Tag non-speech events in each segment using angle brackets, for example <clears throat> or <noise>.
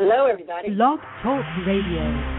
Hello, everybody. Blog Talk Radio.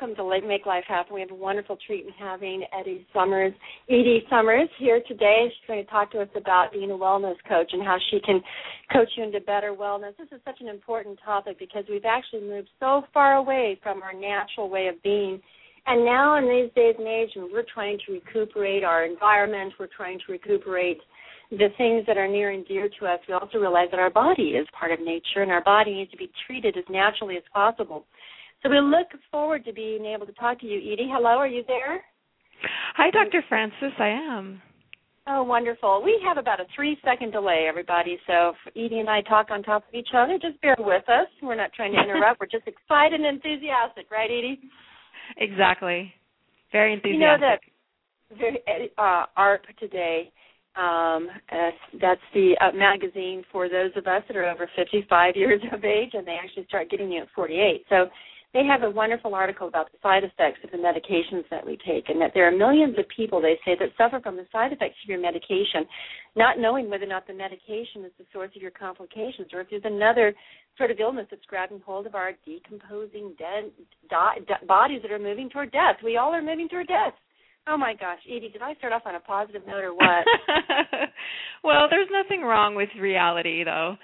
Welcome to Make Life Happen. We have a wonderful treat in having Eddie Summers, Edie Summers, here today. She's going to talk to us about being a wellness coach and how she can coach you into better wellness. This is such an important topic because we've actually moved so far away from our natural way of being. And now, in these days and age, we're trying to recuperate our environment, we're trying to recuperate the things that are near and dear to us, we also realize that our body is part of nature and our body needs to be treated as naturally as possible. So we look forward to being able to talk to you, Edie. Hello, are you there? Hi, Dr. Francis. I am. Oh, wonderful. We have about a three second delay, everybody. So if Edie and I talk on top of each other, just bear with us. We're not trying to interrupt. We're just excited and enthusiastic, right, Edie? Exactly. Very enthusiastic. You know that very, uh, AARP today um, uh, that's the uh, magazine for those of us that are over 55 years of age, and they actually start getting you at 48. So they have a wonderful article about the side effects of the medications that we take, and that there are millions of people, they say, that suffer from the side effects of your medication, not knowing whether or not the medication is the source of your complications, or if there's another sort of illness that's grabbing hold of our decomposing dead di- di- bodies that are moving toward death. We all are moving toward death. Oh my gosh, Edie, did I start off on a positive note or what? <laughs> well, there's nothing wrong with reality though.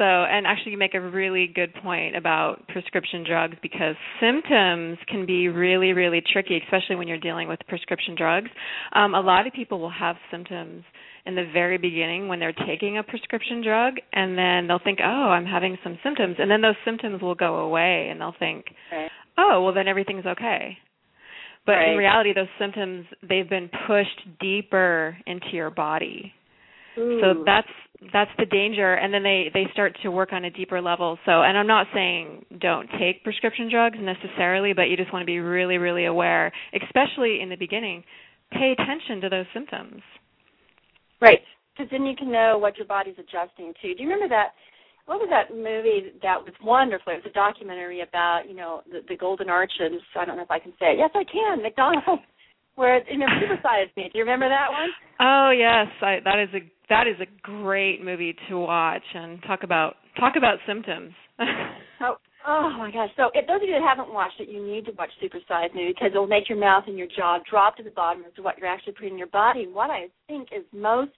So, and actually you make a really good point about prescription drugs because symptoms can be really really tricky, especially when you're dealing with prescription drugs. Um a lot of people will have symptoms in the very beginning when they're taking a prescription drug and then they'll think, "Oh, I'm having some symptoms." And then those symptoms will go away and they'll think, right. "Oh, well then everything's okay." But right. in reality, those symptoms they've been pushed deeper into your body. Ooh. So that's that's the danger, and then they they start to work on a deeper level. So, and I'm not saying don't take prescription drugs necessarily, but you just want to be really really aware, especially in the beginning. Pay attention to those symptoms. Right, because then you can know what your body's adjusting to. Do you remember that? what was that movie that was wonderful? It was a documentary about, you know, the, the Golden Arches. I don't know if I can say it. Yes, I can. McDonald's, <laughs> where you know, supersized me. Do you remember that one? Oh yes, I, that is a that is a great movie to watch and talk about talk about symptoms. <laughs> oh, oh my gosh! So, if those of you that haven't watched it, you need to watch Supersized Me because it'll make your mouth and your jaw drop to the bottom as to what you're actually putting in your body. What I think is most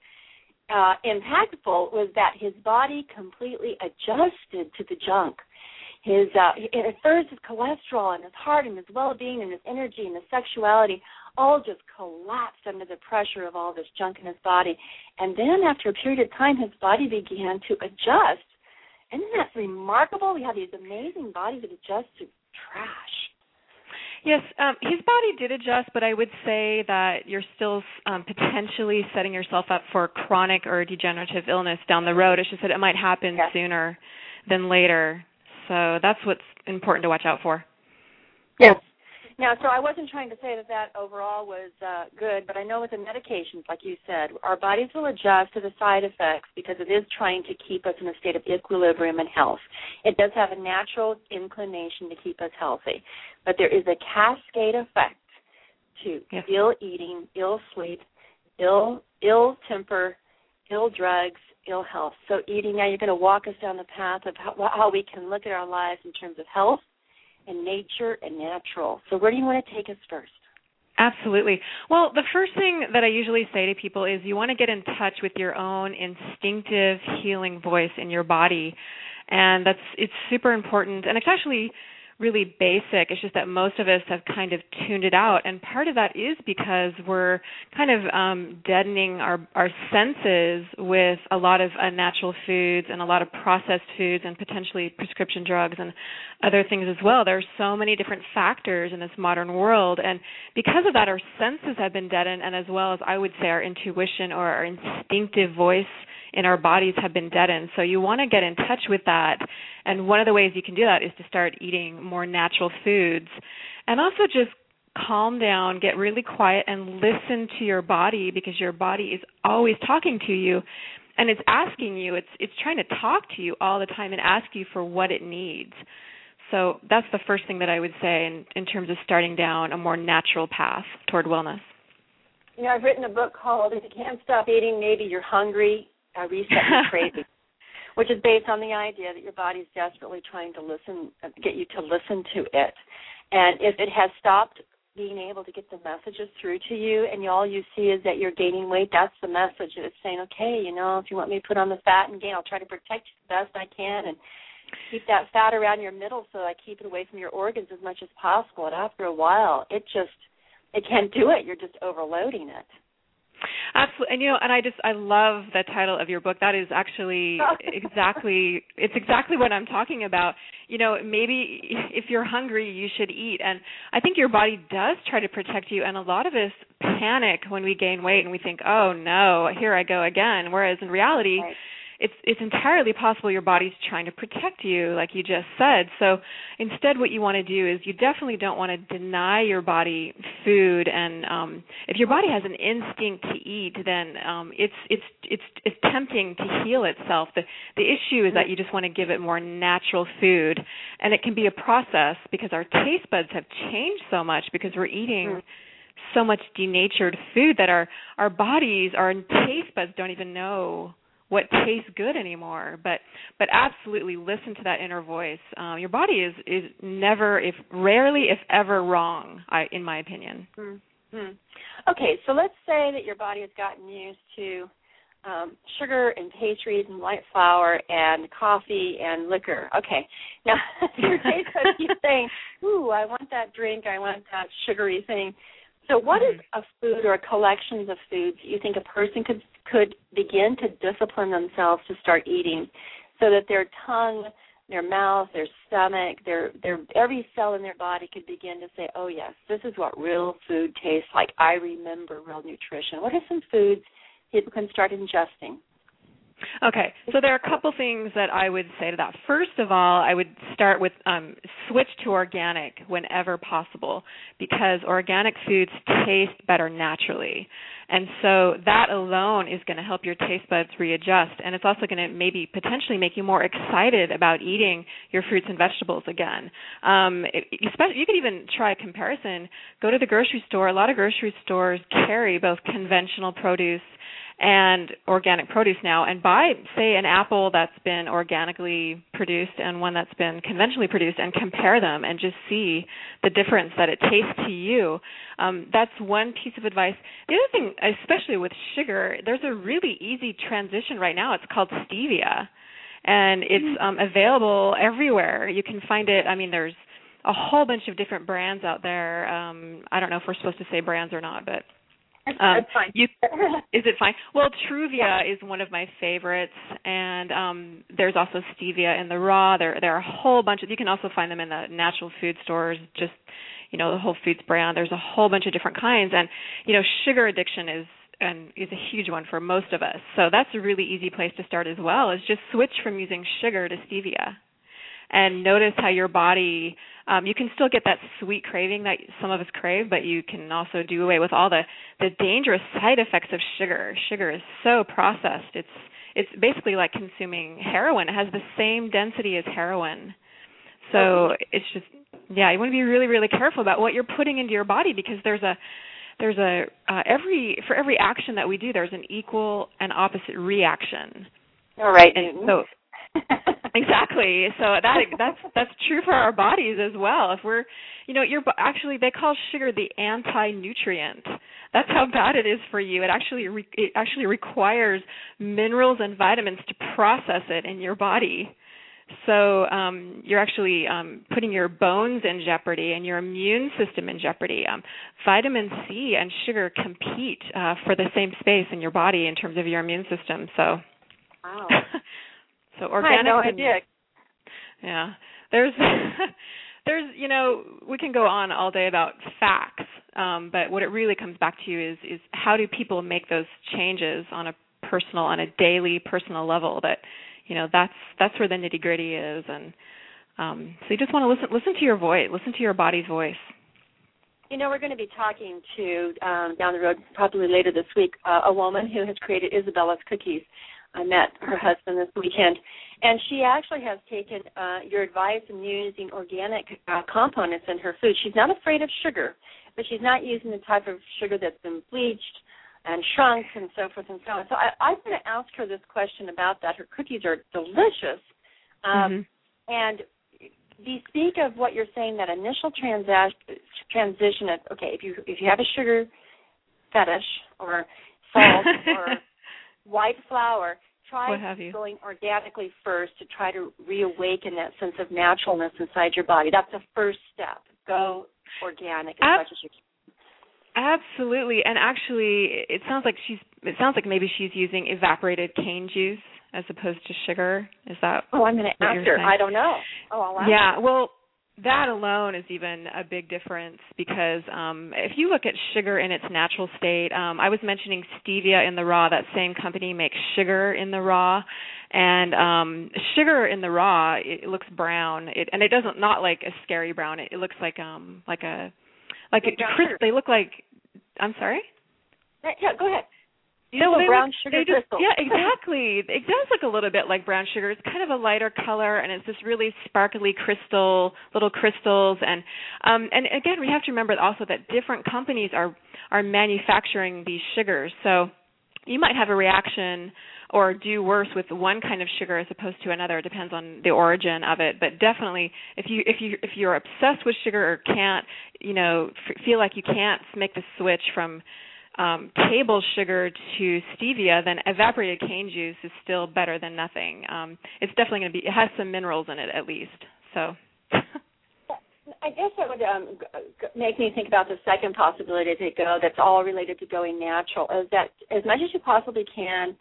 uh, impactful was that his body completely adjusted to the junk. His uh, at first his cholesterol and his heart and his well-being and his energy and his sexuality all just collapsed under the pressure of all this junk in his body. And then after a period of time, his body began to adjust. Isn't that remarkable? We have these amazing bodies that adjust to trash. Yes, um, his body did adjust, but I would say that you're still um, potentially setting yourself up for chronic or degenerative illness down the road. It's just that it might happen yes. sooner than later. So that's what's important to watch out for. Yes. Now, so I wasn't trying to say that that overall was uh, good, but I know with the medications, like you said, our bodies will adjust to the side effects because it is trying to keep us in a state of equilibrium and health. It does have a natural inclination to keep us healthy, but there is a cascade effect to yes. ill eating, ill sleep, ill ill temper, ill drugs, ill health. So, eating now, you're going to walk us down the path of how, how we can look at our lives in terms of health and nature and natural. So, where do you want to take us first? Absolutely. Well, the first thing that I usually say to people is you want to get in touch with your own instinctive healing voice in your body. And that's it's super important and it's actually really basic. It's just that most of us have kind of tuned it out, and part of that is because we're kind of um, deadening our our senses with a lot of unnatural foods and a lot of processed foods and potentially prescription drugs and other things as well. There's so many different factors in this modern world, and because of that, our senses have been deadened, and as well as I would say our intuition or our instinctive voice in our bodies have been deadened. So you want to get in touch with that. And one of the ways you can do that is to start eating more natural foods and also just calm down, get really quiet and listen to your body because your body is always talking to you and it's asking you, it's it's trying to talk to you all the time and ask you for what it needs. So that's the first thing that I would say in, in terms of starting down a more natural path toward wellness. You know, I've written a book called If You Can't Stop Eating, Maybe You're Hungry uh, reset your craving, <laughs> which is based on the idea that your body's desperately trying to listen, uh, get you to listen to it. And if it has stopped being able to get the messages through to you and all you see is that you're gaining weight, that's the message. It's saying, okay, you know, if you want me to put on the fat and gain, I'll try to protect you the best I can and keep that fat around your middle so I keep it away from your organs as much as possible. And after a while, it just, it can't do it. You're just overloading it. Absolutely, and you know, and I just I love the title of your book. That is actually oh. <laughs> exactly it's exactly what I'm talking about. You know, maybe if you're hungry, you should eat, and I think your body does try to protect you. And a lot of us panic when we gain weight, and we think, "Oh no, here I go again." Whereas in reality. Right it's it's entirely possible your body's trying to protect you like you just said. So instead what you want to do is you definitely don't want to deny your body food. And um if your body has an instinct to eat then um it's it's it's it's tempting to heal itself. The the issue is that you just want to give it more natural food. And it can be a process because our taste buds have changed so much because we're eating mm so much denatured food that our our bodies our taste buds don't even know what tastes good anymore but but absolutely listen to that inner voice um, your body is is never if rarely if ever wrong i in my opinion mm-hmm. okay so let's say that your body has gotten used to um, sugar and pastries and white flour and coffee and liquor. Okay, <laughs> now <laughs> your taste buds keep <laughs> saying, "Ooh, I want that drink. I want that sugary thing." So, what is mm-hmm. a food or a collection of foods you think a person could could begin to discipline themselves to start eating, so that their tongue, their mouth, their stomach, their their every cell in their body could begin to say, "Oh yes, this is what real food tastes like. I remember real nutrition." What are some foods people can start ingesting? Okay, so there are a couple things that I would say to that. First of all, I would start with um, switch to organic whenever possible because organic foods taste better naturally. And so that alone is going to help your taste buds readjust. And it's also going to maybe potentially make you more excited about eating your fruits and vegetables again. Um, it, you could even try a comparison. Go to the grocery store. A lot of grocery stores carry both conventional produce and organic produce now and buy say an apple that's been organically produced and one that's been conventionally produced and compare them and just see the difference that it tastes to you. Um, that's one piece of advice. The other thing especially with sugar there's a really easy transition right now. It's called stevia and it's mm. um, available everywhere. You can find it i mean there's a whole bunch of different brands out there. Um, i don't know if we're supposed to say brands or not but um, fine. You, <laughs> is it fine? Well, Truvia yeah. is one of my favorites, and um, there's also stevia in the raw. There, there are a whole bunch of. You can also find them in the natural food stores. Just, you know, the Whole Foods brand. There's a whole bunch of different kinds, and you know, sugar addiction is and is a huge one for most of us. So that's a really easy place to start as well. Is just switch from using sugar to stevia, and notice how your body um, you can still get that sweet craving that some of us crave, but you can also do away with all the the dangerous side effects of sugar. Sugar is so processed; it's it's basically like consuming heroin. It has the same density as heroin. So it's just yeah, you want to be really really careful about what you're putting into your body because there's a there's a uh, every for every action that we do there's an equal and opposite reaction. All right. And so <laughs> exactly. So that that's that's true for our bodies as well. If we're, you know, you're actually they call sugar the anti-nutrient. That's how bad it is for you. It actually re, it actually requires minerals and vitamins to process it in your body. So um, you're actually um, putting your bones in jeopardy and your immune system in jeopardy. Um, vitamin C and sugar compete uh, for the same space in your body in terms of your immune system. So, wow. <laughs> so organic. I and- idea. yeah, there's <laughs> there's you know we can go on all day about facts, um, but what it really comes back to is is how do people make those changes on a personal on a daily personal level that you know that's that's where the nitty gritty is and um so you just want to listen listen to your voice listen to your body's voice You know, we're going to be talking to um, down the road, probably later this week, uh, a woman who has created Isabella's cookies. I met her husband this weekend, and she actually has taken uh, your advice in using organic uh, components in her food. She's not afraid of sugar, but she's not using the type of sugar that's been bleached and shrunk and so forth and so on. So I, I'm going to ask her this question about that. Her cookies are delicious, um, Mhm. and do you speak of what you're saying that initial transac- transition of okay if you if you have a sugar fetish or salt or <laughs> white flour try What have you. going organically first to try to reawaken that sense of naturalness inside your body. That's the first step. Go organic as Ab- much as you can. Absolutely. And actually it sounds like she's it sounds like maybe she's using evaporated cane juice as opposed to sugar. Is that oh i'm going to ask her. saying. i don't know. Oh i'll ask Yeah, well, that alone is even a big difference because um if you look at sugar in its natural state, um I was mentioning stevia in the raw, that same company makes sugar in the raw and um sugar in the raw it, it looks brown. It and it doesn't not like a scary brown. It, it looks like um like a like a crisp they look like I'm sorry? Right, yeah go ahead You Little they brown look- sugar they just- crystals. Yeah, exactly. It does look a little bit like brown sugar. It's kind of a lighter color, and it's this really sparkly crystal, little crystals. And um, and again, we have to remember also that different companies are are manufacturing these sugars. So you might have a reaction or do worse with one kind of sugar as opposed to another. It depends on the origin of it. But definitely, if you if you if you're obsessed with sugar or can't, you know, f- feel like you can't make the switch from um, table sugar to stevia, then evaporated cane juice is still better than nothing. Um, it's definitely going to be. It has some minerals in it at least. So. I guess that would um, make me think about the second possibility to go that's all related to going natural is that as much as you possibly can,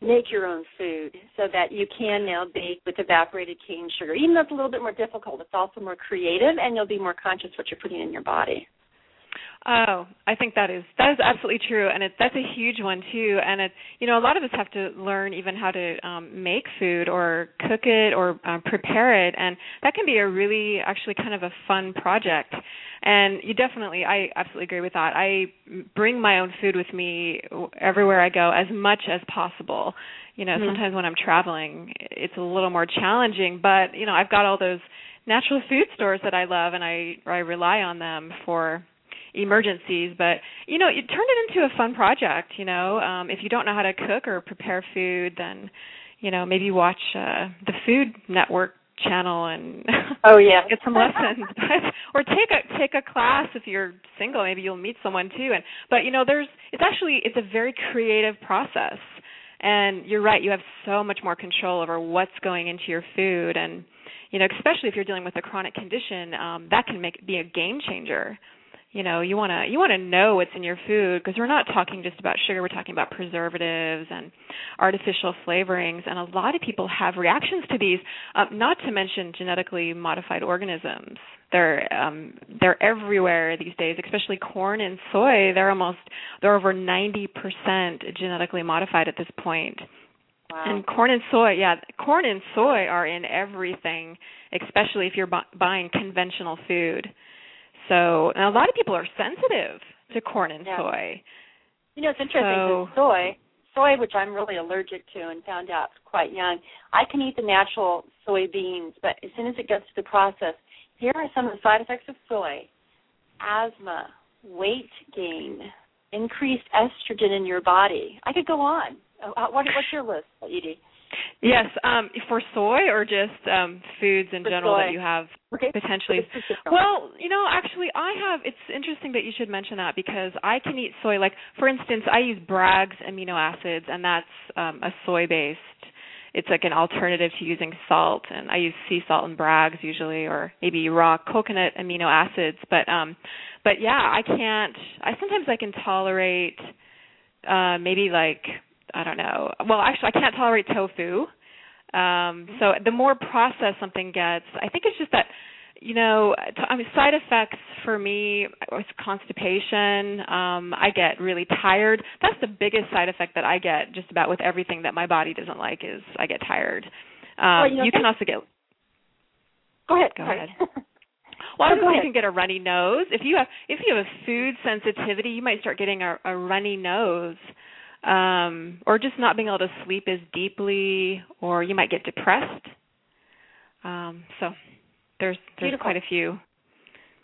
make your own food so that you can now bake with evaporated cane sugar. Even though it's a little bit more difficult, it's also more creative and you'll be more conscious what you're putting in your body. Oh, I think that is that is absolutely true, and it, that's a huge one too. And it, you know, a lot of us have to learn even how to um, make food or cook it or um, prepare it, and that can be a really actually kind of a fun project. And you definitely, I absolutely agree with that. I bring my own food with me everywhere I go as much as possible. You know, Mhm. sometimes when I'm traveling, it's a little more challenging, but you know, I've got all those natural food stores that I love, and I I rely on them for emergencies but you know you turn it into a fun project you know? Um if you don't know how to cook or prepare food then you know maybe watch uh the food network channel and <laughs> Oh yeah. get some lessons. <laughs> But, or take a take a class if you're single maybe you'll meet someone too. And but you know there's it's actually it's a very creative process. And you're right you have so much more control over what's going into your food. And you know especially if you're dealing with a chronic condition um that can make be a game changer you know you want to you want to know what's in your food because we're not talking just about sugar we're talking about preservatives and artificial flavorings and a lot of people have reactions to these uh, not to mention genetically modified organisms they're um they're everywhere these days especially corn and soy they're almost they're over 90% genetically modified at this point Wow. and corn and soy, yeah, corn and soy are in everything, especially if you're bu- buying conventional food. So, a lot of people are sensitive to corn and Yeah. soy. You know, it's interesting. So- soy, soy, which I'm really allergic to and found out quite young, I can eat the natural soybeans, but as soon as it gets to the process, here are some of the side effects of soy: asthma, weight gain, increased estrogen in your body. I could go on. Uh, What, what's your list, Edie? Yes, um for soy or just um foods in For general soy. that you have Okay. potentially This is different. Well, you know, actually, I have. It's interesting that you should mention that because I can eat soy. Like, for instance, I use Bragg's amino acids, and that's um, a soy-based it's like an alternative to using salt and I use sea salt and Bragg's usually or maybe raw coconut amino acids but um but yeah I can't I sometimes I can tolerate uh maybe like I don't know well actually I can't tolerate tofu um so the more processed something gets I think it's just that you know, I mean, side effects for me was constipation. Um, I get really tired. That's the biggest side effect that I get just about with everything that my body doesn't like is I get tired. Um, well, you, know, you can also get. Go ahead. Go ahead. <laughs> well, no, you can get a runny nose. If you have if you have a food sensitivity, you might start getting a, a runny nose. Um, or just not being able to sleep as deeply, or you might get depressed. Um, so there's there's Beautiful. quite a few.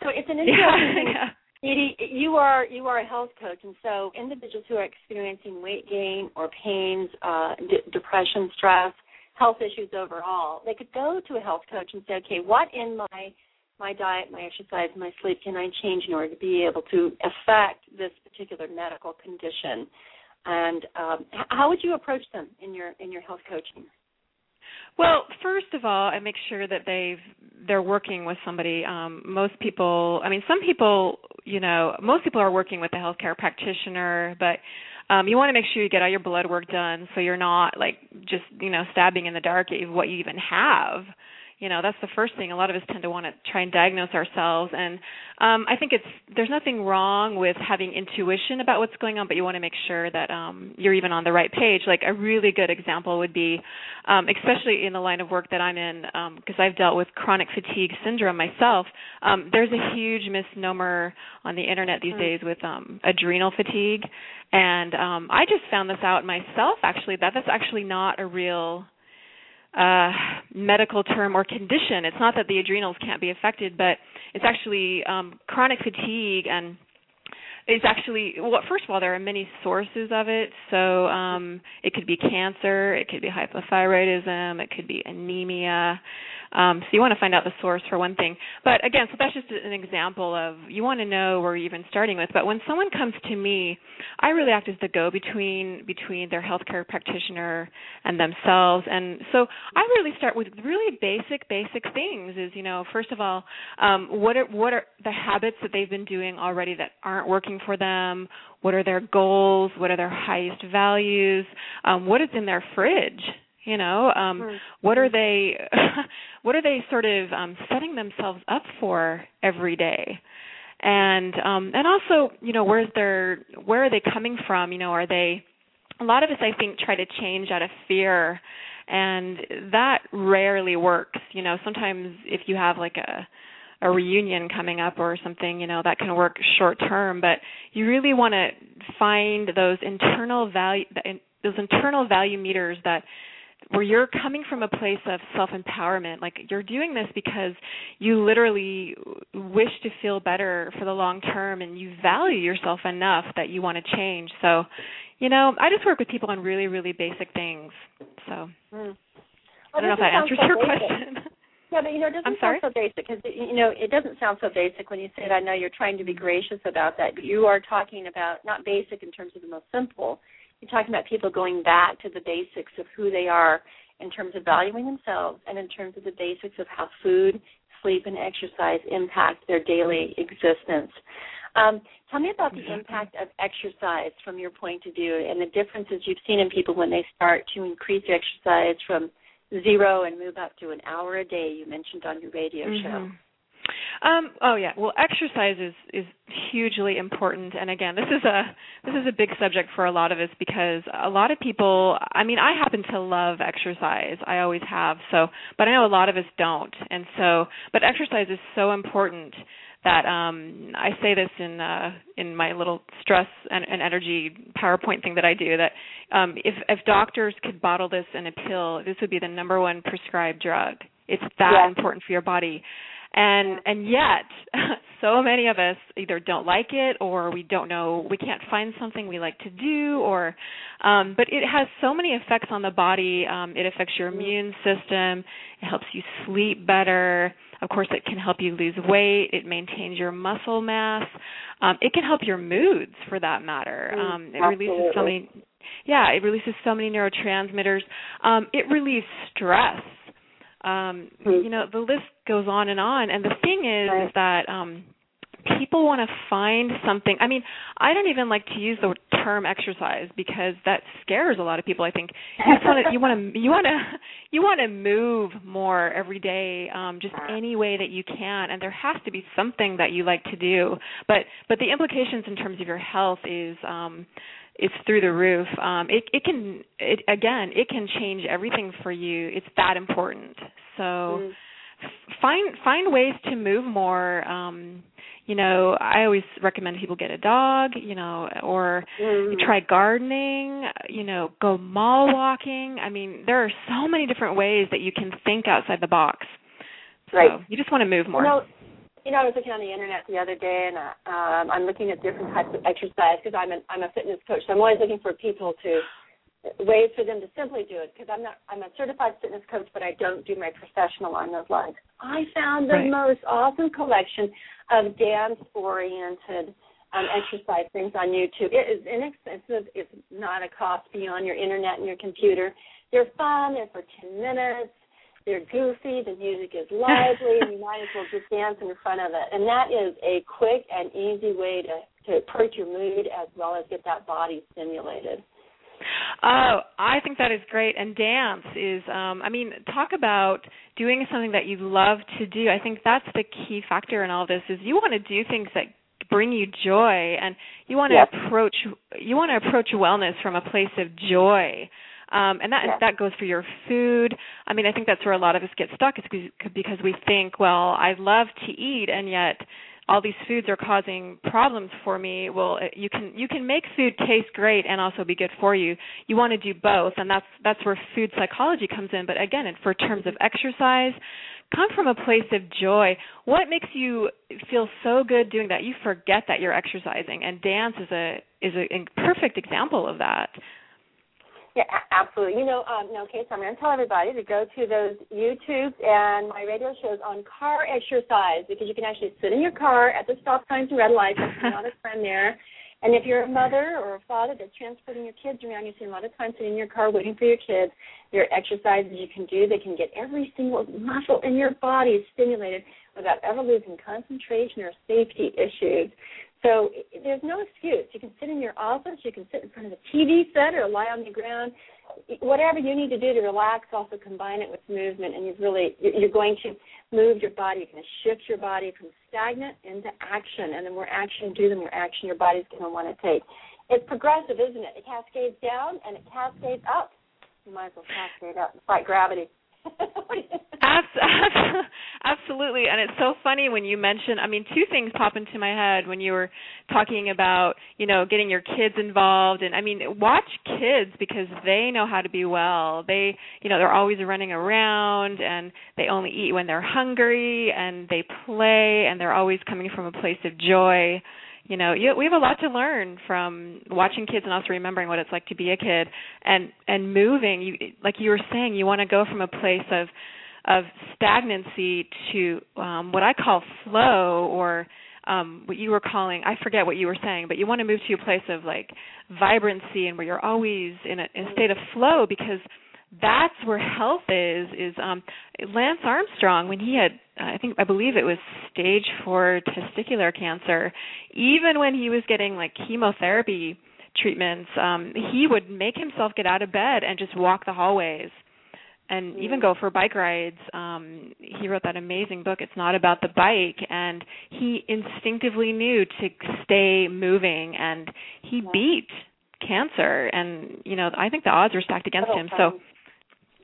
So it's an <laughs> interesting. Yeah, yeah. Edie, you are you are a health coach, and so individuals who are experiencing weight gain or pains, uh, d- depression, stress, health issues overall, they could go to a health coach and say, okay, what in my my diet, my exercise, my sleep can I change in order to be able to affect this particular medical condition? And um, how would you approach them in your in your health coaching? Well, first of all, I make sure that they've they're working with somebody. Um, most people, I mean, some people, you know, most people are working with a healthcare practitioner, but um, you want to make sure you get all your blood work done, so you're not like just you know stabbing in the dark at what you even have you know that's the first thing a lot of us tend to want to try and diagnose ourselves. And um i think it's there's nothing wrong with having intuition about what's going on but you want to make sure that um you're even on the right page. Like a really good example would be um especially in the line of work that i'm in um because i've dealt with chronic fatigue syndrome myself um there's a huge misnomer on the internet these Mm. days with um adrenal fatigue. And um i just found this out myself actually that that's actually not a real uh, medical term or condition. It's not that the adrenals can't be affected, but it's actually um, chronic fatigue and it's actually well first of all there are many sources of it. So um it could be cancer it could be hypothyroidism it could be anemia. Um so you want to find out the source for one thing. But again so that's just an example of you want to know where you're even starting with. But when someone comes to me i really act as the go between between their healthcare practitioner and themselves. And so i really start with really basic basic things is you know first of all um what are what are the habits that they've been doing already that aren't working for them? What are their goals? What are their highest values? Um what is in their fridge? You know um Mhm. what are they <laughs> what are they sort of um setting themselves up for every day? And um and also you know where's their where are they coming from? You know are they a lot of us i think try to change out of fear and that rarely works. You know sometimes if you have like a a reunion coming up or something you know that can work short term but you really want to find those internal value those internal value meters that where you're coming from a place of self empowerment like you're doing this because you literally wish to feel better for the long term and you value yourself enough that you want to change. So you know i just work with people on really really basic things. So Mm. i don't know if that answers your question <laughs> Yeah, but you know, it doesn't I'm sorry? sound so basic because you know it doesn't sound so basic when you say it. I know you're trying to be gracious about that, but you are talking about not basic in terms of the most simple. You're talking about people going back to the basics of who they are in terms of valuing themselves and in terms of the basics of how food, sleep, and exercise impact their daily existence. Um, tell me about the impact of exercise from your point of view and the differences you've seen in people when they start to increase their exercise from zero and move up to an hour a day you mentioned on your radio show. Mhm. Um, oh yeah. Well, exercise is is hugely important, and again, this is a this is a big subject for a lot of us because a lot of people. I mean, I happen to love exercise. I always have. So, but I know a lot of us don't, and so, but exercise is so important that um I say this in uh in my little stress and, and energy PowerPoint thing that I do that um if if doctors could bottle this in a pill, this would be the number one prescribed drug. It's that Yeah. important for your body and and yet <laughs> so many of us either don't like it or we don't know we can't find something we like to do or um but it has so many effects on the body. Um it affects your Mm-hmm. immune system. It helps you sleep better. Of course it can help you lose weight. It maintains your muscle mass. Um it can help your moods for that matter. Mm, um it releases so many yeah it releases so many neurotransmitters. Um it relieves stress. Um Hmm. you know the list goes on and on. And the thing is Right. is that um people want to find something. I mean i don't even like to use the term exercise because that scares a lot of people i think. You just want to you want to <laughs> you want to you want to move more every day um just any way that you can. And there has to be something that you like to do. But but the implications in terms of your health is um it's through the roof. Um it it can it again it can change everything for you. It's that important. So Mm. Find find ways to move more um you know i always recommend people get a dog you know or Mm. try gardening you know go mall walking i mean there are so many different ways that you can think outside the box so Right. you just want to move more You know, you know, I was looking on the internet the other day, and uh, um, I'm looking at different types of exercise because I'm an, I'm a fitness coach, so I'm always looking for people to ways for them to simply do it because I'm not I'm a certified fitness coach, but I don't do my professional on those lines. I found the Right. most awesome collection of dance oriented um, exercise things on YouTube. It is inexpensive. It's not a cost beyond your internet and your computer. They're fun. They're for 10 minutes. They're goofy. The music is <laughs> lively, and you might as well just dance in front of it. And that is a quick and easy way to to approach your mood as well as get that body stimulated. Oh, I think that is great. And dance is, um, I mean, talk about doing something that you love to do. I think that's the key factor in all this is you want to do things that bring you joy and you want to approach you want to approach wellness from a place of joy um and that Yes. that goes for your food i mean i think that's where a lot of us get stuck is because- because we think well i love to eat and yet all these foods are causing problems for me well uh, you can you can make food taste great and also be good for you. You want to do both and that's that's where food psychology comes in. But again for terms of exercise come from a place of joy. What makes you feel so good doing that? You forget that you're exercising and dance is a is a perfect example of that Yeah, absolutely. You know, um, no, okay, so I'm going to tell everybody to go to those YouTube and my radio shows on car exercise because you can actually sit in your car at the stop signs and red lights. There's <laughs> not a friend there. And if you're a mother or a father that's transporting your kids around, you see a lot of times sitting in your car waiting for your kids. There are exercises you can do that can get every single muscle in your body stimulated without ever losing concentration or safety issues. So there's no excuse. You can sit in your office, you can sit in front of a TV set or lie on the ground. Whatever you need to do to relax, also combine it with movement, and you've really you're going to move your body. You're going to shift your body from stagnant into action, and the more action you do, the more action your body's going to want to take. It's progressive, isn't it? It cascades down and it cascades up. You might as well cascade up. Like gravity. <laughs> Abs- Absolutely, and it's so funny when you mention. I mean, two things pop into my head when you were talking about, you know, getting your kids involved, and I mean, watch kids because they know how to be well. They, you know, they're always running around, and they only eat when they're hungry, and they play, and they're always coming from a place of joy you know you, we have a lot to learn from watching kids and also remembering what it's like to be a kid and and moving. You like you were saying you want to go from a place of of stagnancy to um what i call flow or um what you were calling i forget what you were saying but you want to move to a place of like vibrancy and where you're always in a, in a state of flow because that's where health is is um Lance Armstrong when he had I think I believe it was stage 4 testicular cancer even when he was getting like chemotherapy treatments um he would make himself get out of bed and just walk the hallways and even go for bike rides. Um he wrote that amazing book it's not about the bike and he instinctively knew to stay moving and he beat cancer and you know I think the odds were stacked against him. So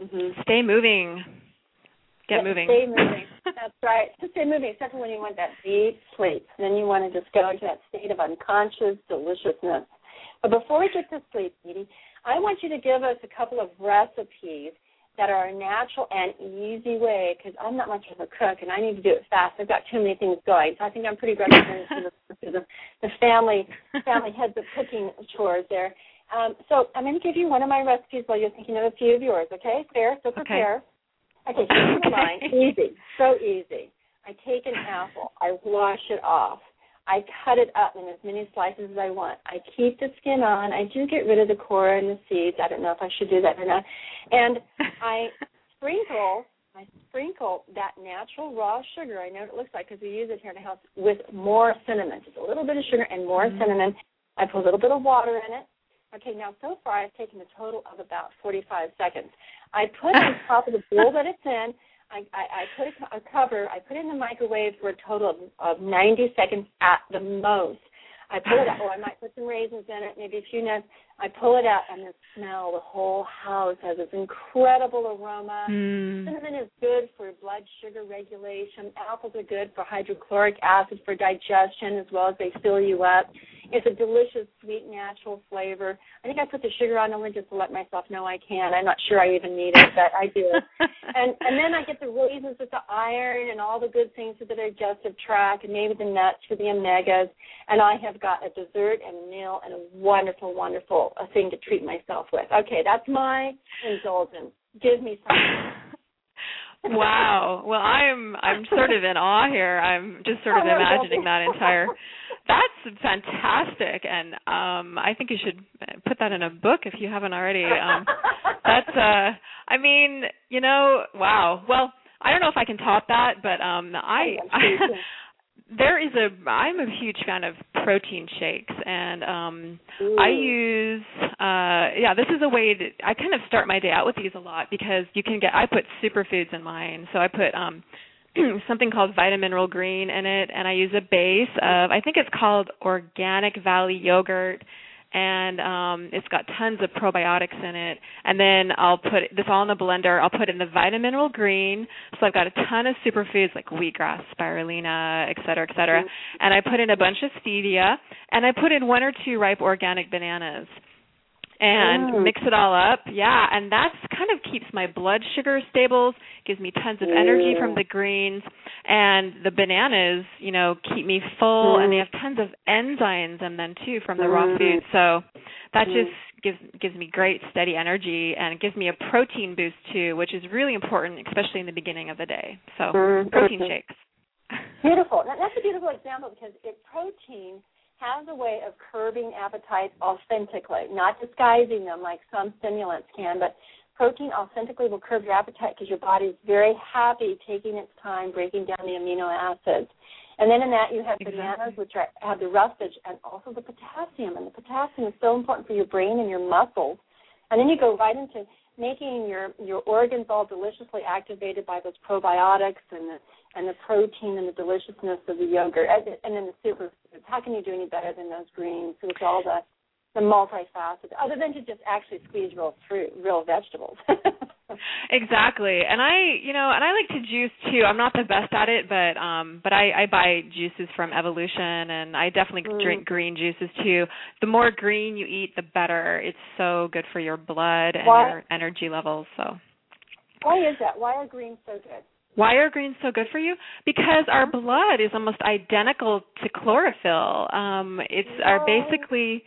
mm-hmm. stay moving get Yeah, moving Stay moving. <laughs> That's right. Just stay moving, except for when you want that deep sleep. Then you want to just go into that state of unconscious deliciousness. But before we get to sleep, Edie, I want you to give us a couple of recipes that are a natural and easy way because I'm not much of a cook and I need to do it fast. I've got too many things going, so I think I'm pretty representative of the, the family family heads of cooking chores there. Um, so I'm going to give you one of my recipes while you're thinking of a few of yours. Okay, fair. So prepare. Okay, okay mine. Easy, so easy. I take an apple. I wash it off. I cut it up in as many slices as I want. I keep the skin on. I do get rid of the core and the seeds. I don't know if I should do that or not. And I <laughs> sprinkle I sprinkle that natural raw sugar. I know what it looks like because we use it here in the house with more cinnamon. Just a little bit of sugar and more mm-hmm. cinnamon. I put a little bit of water in it. Okay, now so far I've taken a total of about 45 seconds. I put <laughs> on top of the bowl that it's in I, I, I put a, a cover. I put it in the microwave for a total of, of 90 seconds at the most. I pull it out. Oh, I might put some raisins in it, maybe a few nuts. I pull it out, and the smell, the whole house has this incredible aroma. Mm. Cinnamon is good for blood sugar regulation. Apples are good for hydrochloric acid for digestion, as well as they fill you up. It's a delicious, sweet, natural flavor. I think I put the sugar on only just to let myself know I can. I'm not sure I even need it, but I do. <laughs> and and then I get the raisins with the iron and all the good things for the digestive tract, and maybe the nuts for the omegas. And I have got a dessert and a meal and a wonderful, wonderful a thing to treat myself with. Okay, that's my indulgence. Give me something. <laughs> wow. Well, I'm I'm sort of in awe here. I'm just sort of <laughs> imagining that entire that's fantastic and um I think you should put that in a book if you haven't already. Um <laughs> that's uh I mean, you know, wow. Well, I don't know if I can top that, but um I, I <laughs> there is a I'm a huge fan of protein shakes and um Ooh. I use uh yeah, this is a way to I kind of start my day out with these a lot because you can get I put superfoods in mine. So I put um <clears throat> something called Vitamineral Green in it and I use a base of I think it's called Organic Valley yogurt and um it's got tons of probiotics in it and then I'll put this all in the blender. I'll put in the Vitamineral Green. So I've got a ton of superfoods like wheatgrass, spirulina, et cetera, et cetera. And I put in a bunch of stevia and I put in one or two ripe organic bananas and oh. mix it all up. Yeah, and that's kind of keeps my blood sugar stable, gives me tons of energy from the greens, and the bananas, you know, keep me full, mm. and they have tons of enzymes in them too from the mm. raw food. So that mm. just gives gives me great steady energy and it gives me a protein boost too, which is really important, especially in the beginning of the day. So mm. protein shakes. <laughs> Beautiful. That's a beautiful example because it protein has a way of curbing appetite authentically, not disguising them like some stimulants can, but protein authentically will curb your appetite because your body is very happy taking its time breaking down the amino acids. And then in that you have exactly. bananas, which are, have the roughage and also the potassium. And the potassium is so important for your brain and your muscles. And then you go right into making your your organs all deliciously activated by those probiotics and the and the protein and the deliciousness of the yogurt, and, and then the superfoods. How can you do any better than those greens with all the the multifaceted, other than to just actually squeeze real fruit, real vegetables. <laughs> exactly, and I, you know, and I like to juice too. I'm not the best at it, but um, but I, I buy juices from Evolution, and I definitely mm. drink green juices too. The more green you eat, the better. It's so good for your blood and Why? your energy levels. So. Why is that? Why are greens so good? Why are greens so good for you? Because our blood is almost identical to chlorophyll. Um, it's no. our basically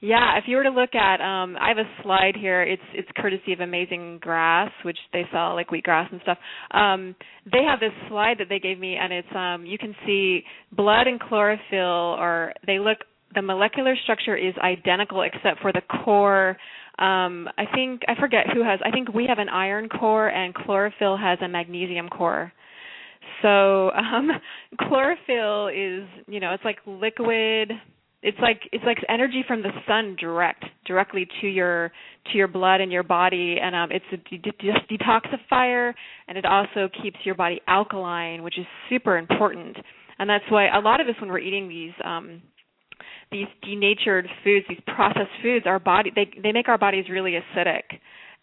yeah, if you were to look at um I have a slide here. It's it's courtesy of Amazing Grass, which they sell like wheatgrass and stuff. Um they have this slide that they gave me and it's um you can see blood and chlorophyll or they look the molecular structure is identical except for the core um I think I forget who has I think we have an iron core and chlorophyll has a magnesium core. So <laughs> um chlorophyll is, you know, it's like liquid it's like it's like energy from the sun direct directly to your to your blood and your body and um it's a de- de- detoxifier and it also keeps your body alkaline which is super important and that's why a lot of us when we're eating these um these denatured foods, these processed foods, our body they they make our bodies really acidic.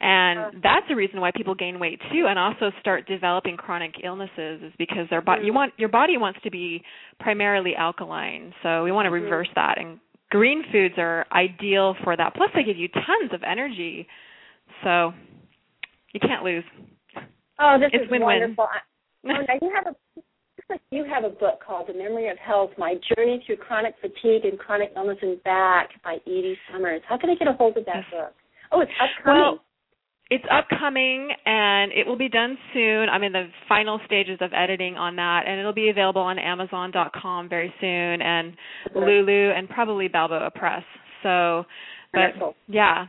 And that's the reason why people gain weight too and also start developing chronic illnesses is because their body you mm-hmm. want your body wants to be primarily alkaline. So we want to mm-hmm. reverse that and green foods are ideal for that. Plus they give you tons of energy. So You can't lose. Oh, this it's is win-win. wonderful. I, oh, now you have a like you have a book called The Memory of Health: My Journey Through Chronic Fatigue and Chronic Illness and Back by Edie Summers. How can I get a hold of that book? Oh, it's upcoming. Well, it's upcoming and it will be done soon. I'm in the final stages of editing on that, and it'll be available on Amazon.com very soon, and Lulu, and probably Balboa Press. So, but Wonderful. yeah.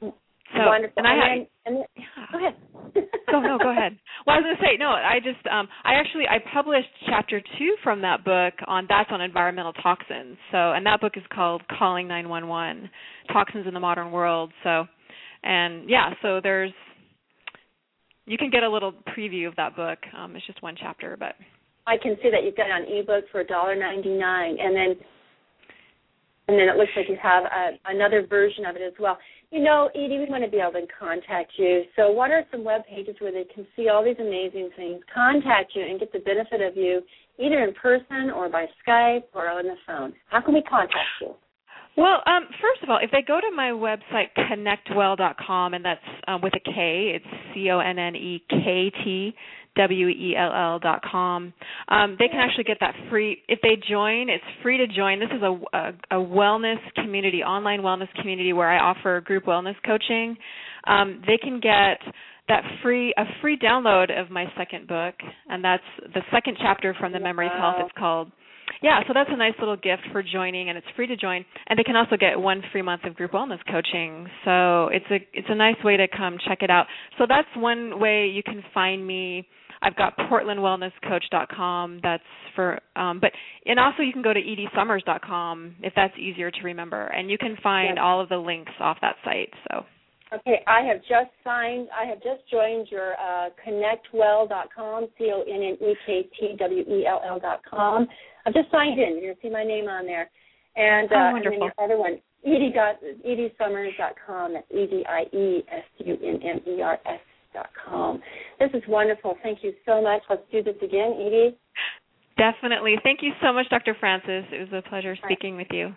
So, Wonderful. and I had, and then, go ahead. <laughs> go no go ahead well i was going to say no i just um i actually i published chapter two from that book on that's on environmental toxins so and that book is called calling 911 toxins in the modern world so and yeah so there's you can get a little preview of that book um it's just one chapter but I can see that you've got it on ebook for $1.99, and then and then it looks like you have a, another version of it as well. You know, Edie, we want to be able to contact you. So, what are some web pages where they can see all these amazing things, contact you, and get the benefit of you, either in person or by Skype or on the phone? How can we contact you? Well, um, first of all, if they go to my website connektwell.com, and that's um, with a K, it's C O N N E K T W E L L dot com. Um, they can actually get that free. If they join, it's free to join. This is a, a, a wellness community, online wellness community where I offer group wellness coaching. Um, they can get that free a free download of my second book, and that's the second chapter from the Memory of Health. It's called yeah, so that's a nice little gift for joining, and it's free to join. And they can also get one free month of group wellness coaching. So it's a it's a nice way to come check it out. So that's one way you can find me. I've got PortlandWellnessCoach.com. That's for, um, but and also you can go to ediesummers.com if that's easier to remember, and you can find Yes. all of the links off that site. So Okay, I have just signed. I have just joined your uh, connektwell.com, C O N N E K T W E L L com. I've just signed in. Gonna see my name on there, and uh, Oh, and then your other one, Edie dot ediesummers.com. That's E D I E S U M M E R S dot com. This is wonderful. Thank you so much. Let's do this again, Edie. definitely, thank you so much, Dr. Francis. It was a pleasure right. speaking with you.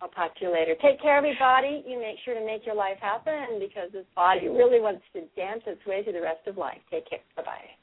I'll talk to you later. Take care, everybody. You make sure to make your life happen because this body really wants to dance its way through the rest of life. Take care. Bye bye.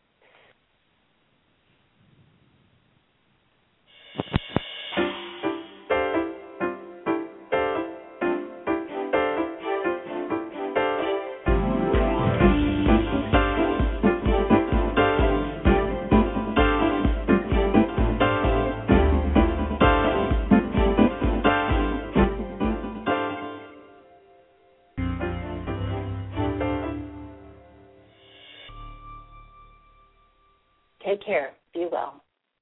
Care.